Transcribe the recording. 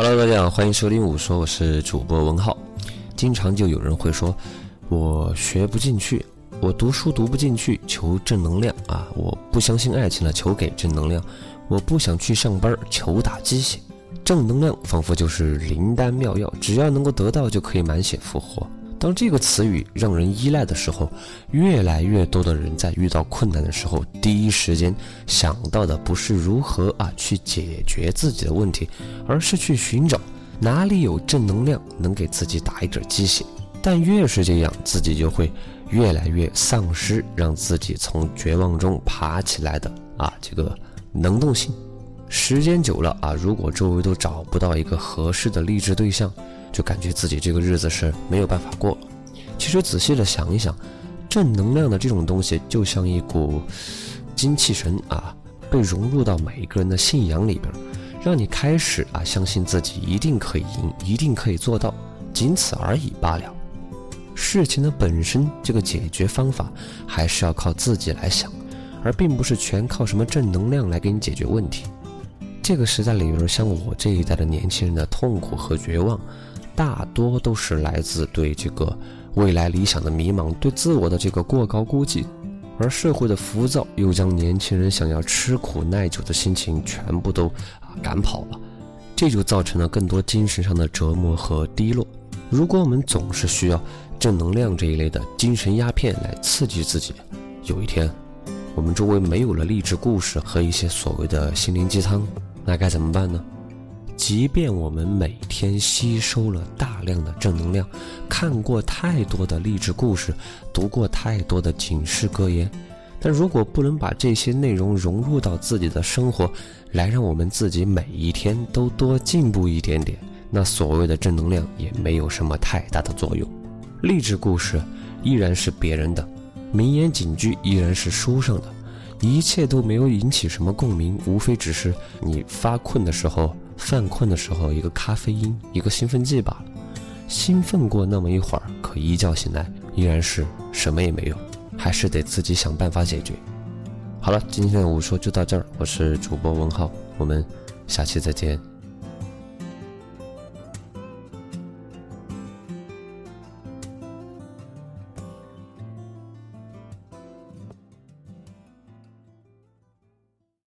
Hello，大家好，欢迎收听五说，我是主播文浩。经常就有人会说，我学不进去，我读书读不进去，求正能量啊！我不相信爱情了，求给正能量。我不想去上班，求打鸡血。正能量仿佛就是灵丹妙药，只要能够得到，就可以满血复活。当这个词语让人依赖的时候，越来越多的人在遇到困难的时候，第一时间想到的不是如何啊去解决自己的问题，而是去寻找哪里有正能量能给自己打一点鸡血。但越是这样，自己就会越来越丧失让自己从绝望中爬起来的啊这个能动性。时间久了啊，如果周围都找不到一个合适的励志对象，就感觉自己这个日子是没有办法过了。其实仔细的想一想，正能量的这种东西就像一股精气神啊，被融入到每一个人的信仰里边，让你开始啊相信自己一定可以赢，一定可以做到，仅此而已罢了。事情的本身这个解决方法还是要靠自己来想，而并不是全靠什么正能量来给你解决问题。这个时代里边，像我这一代的年轻人的痛苦和绝望，大多都是来自对这个未来理想的迷茫，对自我的这个过高估计，而社会的浮躁又将年轻人想要吃苦耐久的心情全部都啊赶跑了，这就造成了更多精神上的折磨和低落。如果我们总是需要正能量这一类的精神鸦片来刺激自己，有一天，我们周围没有了励志故事和一些所谓的心灵鸡汤。那该怎么办呢？即便我们每天吸收了大量的正能量，看过太多的励志故事，读过太多的警示格言，但如果不能把这些内容融入到自己的生活，来让我们自己每一天都多进步一点点，那所谓的正能量也没有什么太大的作用。励志故事依然是别人的，名言警句依然是书上的。一切都没有引起什么共鸣，无非只是你发困的时候、犯困的时候，一个咖啡因、一个兴奋剂罢了。兴奋过那么一会儿，可一觉醒来依然是什么也没有，还是得自己想办法解决。好了，今天的午说就到这儿，我是主播文浩，我们下期再见。